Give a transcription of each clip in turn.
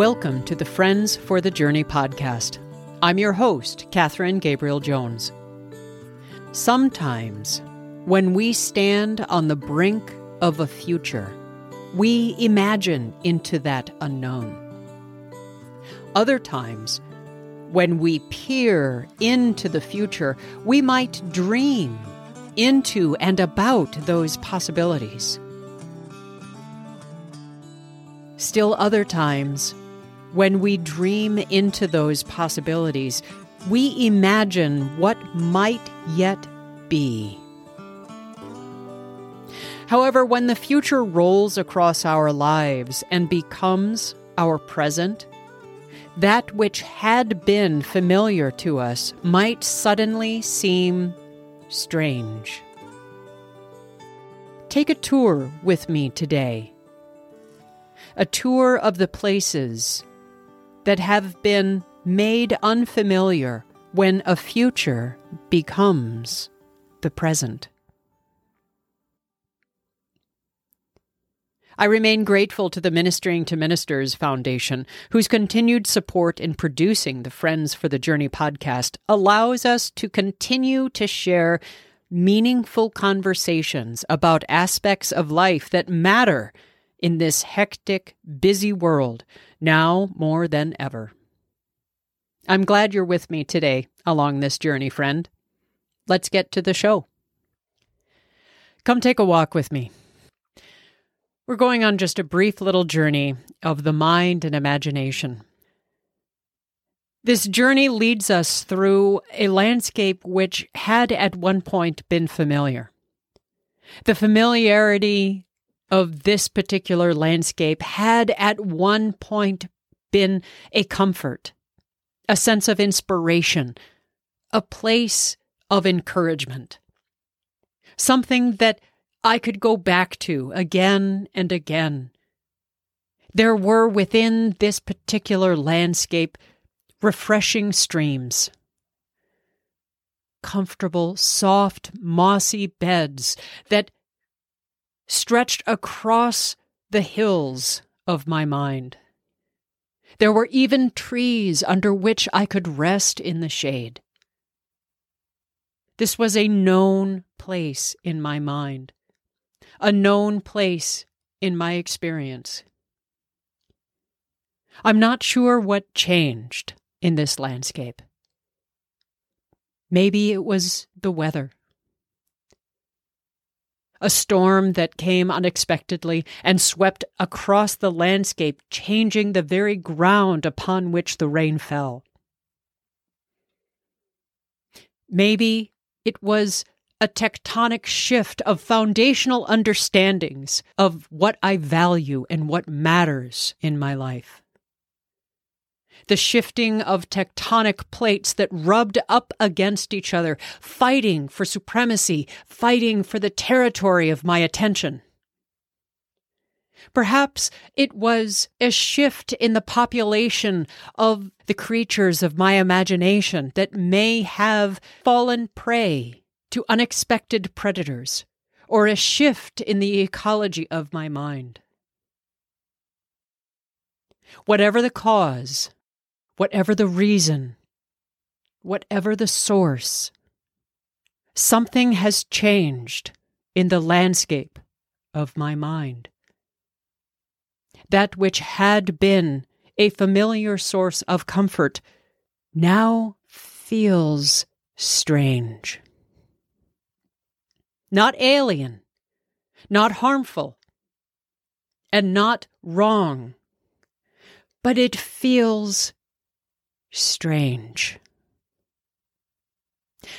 Welcome to the Friends for the Journey podcast. I'm your host, Catherine Gabriel Jones. Sometimes, when we stand on the brink of a future, we imagine into that unknown. Other times, when we peer into the future, we might dream into and about those possibilities. Still, other times, when we dream into those possibilities, we imagine what might yet be. However, when the future rolls across our lives and becomes our present, that which had been familiar to us might suddenly seem strange. Take a tour with me today. A tour of the places that have been made unfamiliar when a future becomes the present. I remain grateful to the Ministering to Ministers Foundation, whose continued support in producing the Friends for the Journey podcast allows us to continue to share meaningful conversations about aspects of life that matter in this hectic, busy world, now more than ever. I'm glad you're with me today along this journey, friend. Let's get to the show. Come take a walk with me. We're going on just a brief little journey of the mind and imagination. This journey leads us through a landscape which had at one point been familiar. The familiarity of this particular landscape had at one point been a comfort, a sense of inspiration, a place of encouragement, something that I could go back to again and again. There were within this particular landscape refreshing streams, comfortable, soft, mossy beds that stretched across the hills of my mind. There were even trees under which I could rest in the shade. This was a known place in my mind, a known place in my experience. I'm not sure what changed in this landscape. Maybe it was the weather a storm that came unexpectedly and swept across the landscape, changing the very ground upon which the rain fell. Maybe it was a tectonic shift of foundational understandings of what I value and what matters in my life the shifting of tectonic plates that rubbed up against each other, fighting for supremacy, fighting for the territory of my attention. Perhaps it was a shift in the population of the creatures of my imagination that may have fallen prey to unexpected predators, or a shift in the ecology of my mind. Whatever the cause, whatever the reason, whatever the source, something has changed in the landscape of my mind. That which had been a familiar source of comfort now feels strange. Not alien, not harmful, and not wrong, but it feels strange.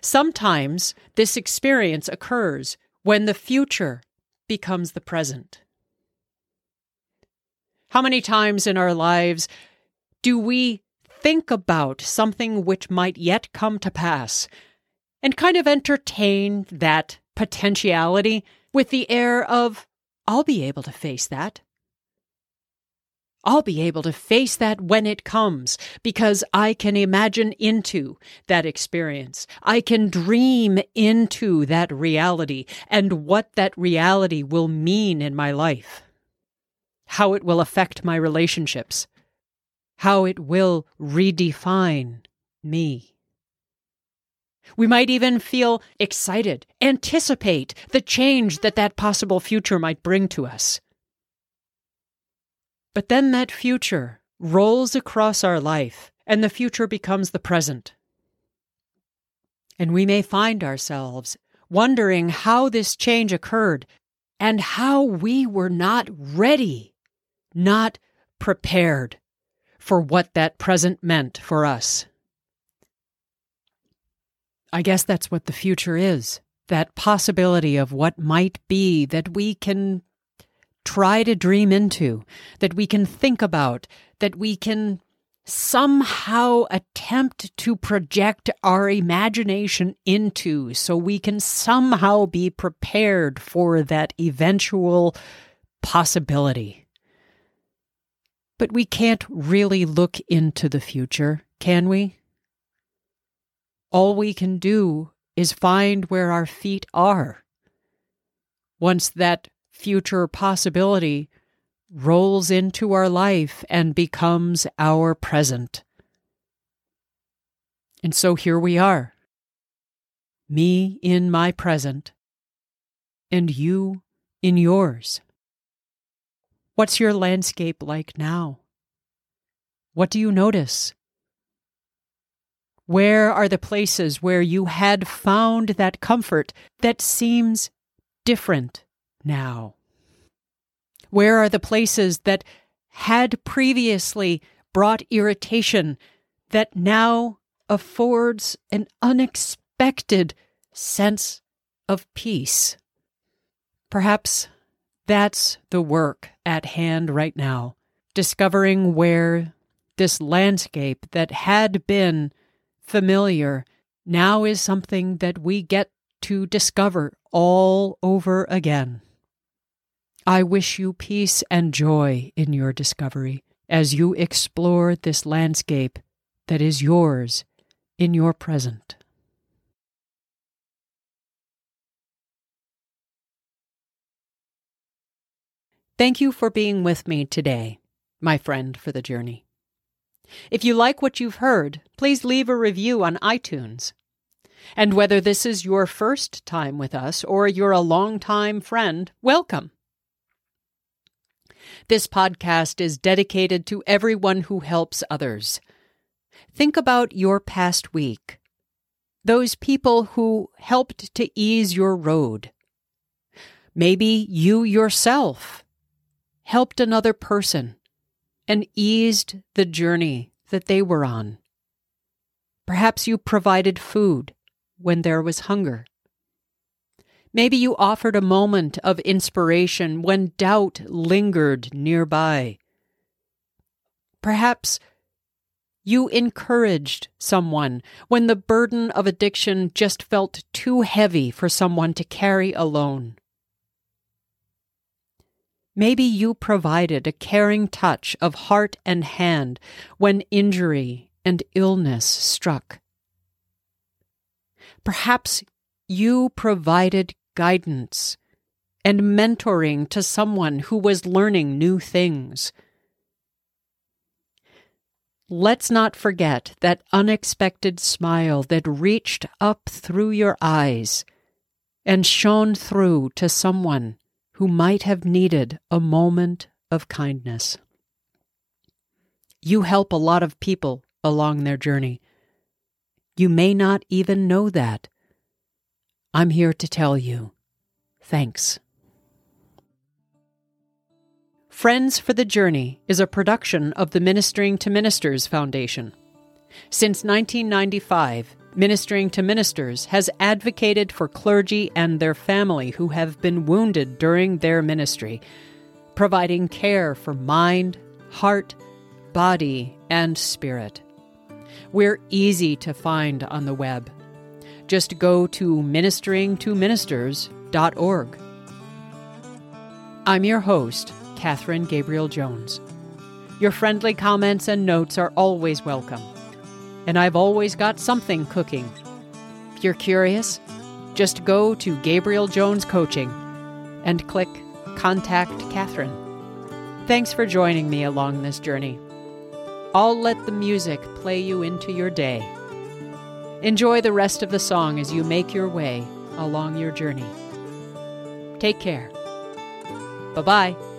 Sometimes this experience occurs when the future becomes the present. How many times in our lives do we think about something which might yet come to pass and kind of entertain that potentiality with the air of, I'll be able to face that. I'll be able to face that when it comes because I can imagine into that experience. I can dream into that reality and what that reality will mean in my life, how it will affect my relationships, how it will redefine me. We might even feel excited, anticipate the change that that possible future might bring to us. But then that future rolls across our life, and the future becomes the present. And we may find ourselves wondering how this change occurred and how we were not ready, not prepared for what that present meant for us. I guess that's what the future is that possibility of what might be that we can try to dream into, that we can think about, that we can somehow attempt to project our imagination into so we can somehow be prepared for that eventual possibility. But we can't really look into the future, can we? All we can do is find where our feet are. Once that future possibility rolls into our life and becomes our present. And so here we are, me in my present, and you in yours. What's your landscape like now? What do you notice? Where are the places where you had found that comfort that seems different now? Where are the places that had previously brought irritation that now affords an unexpected sense of peace? Perhaps that's the work at hand right now, discovering where this landscape that had been familiar now is something that we get to discover all over again. I wish you peace and joy in your discovery as you explore this landscape that is yours in your present. Thank you for being with me today, my friend for the journey. If you like what you've heard, please leave a review on iTunes. And whether this is your first time with us or you're a long-time friend, welcome. This podcast is dedicated to everyone who helps others. Think about your past week, those people who helped to ease your road. Maybe you yourself helped another person and eased the journey that they were on. Perhaps you provided food when there was hunger. Maybe you offered a moment of inspiration when doubt lingered nearby. Perhaps you encouraged someone when the burden of addiction just felt too heavy for someone to carry alone. Maybe you provided a caring touch of heart and hand when injury and illness struck. Perhaps you provided guidance and mentoring to someone who was learning new things. Let's not forget that unexpected smile that reached up through your eyes and shone through to someone who might have needed a moment of kindness. You help a lot of people along their journey. You may not even know that. I'm here to tell you thanks. Friends for the Journey is a production of the Ministering to Ministers Foundation. Since 1995, Ministering to Ministers has advocated for clergy and their family who have been wounded during their ministry, providing care for mind, heart, body, and spirit. We're easy to find on the web just go to ministeringtoministers.org. I'm your host, Catherine Gabriel Jones. Your friendly comments and notes are always welcome, and I've always got something cooking. If you're curious, just go to Gabriel Jones Coaching and click Contact Catherine. Thanks for joining me along this journey. I'll let the music play you into your day. Enjoy the rest of the song as you make your way along your journey. Take care. Bye bye.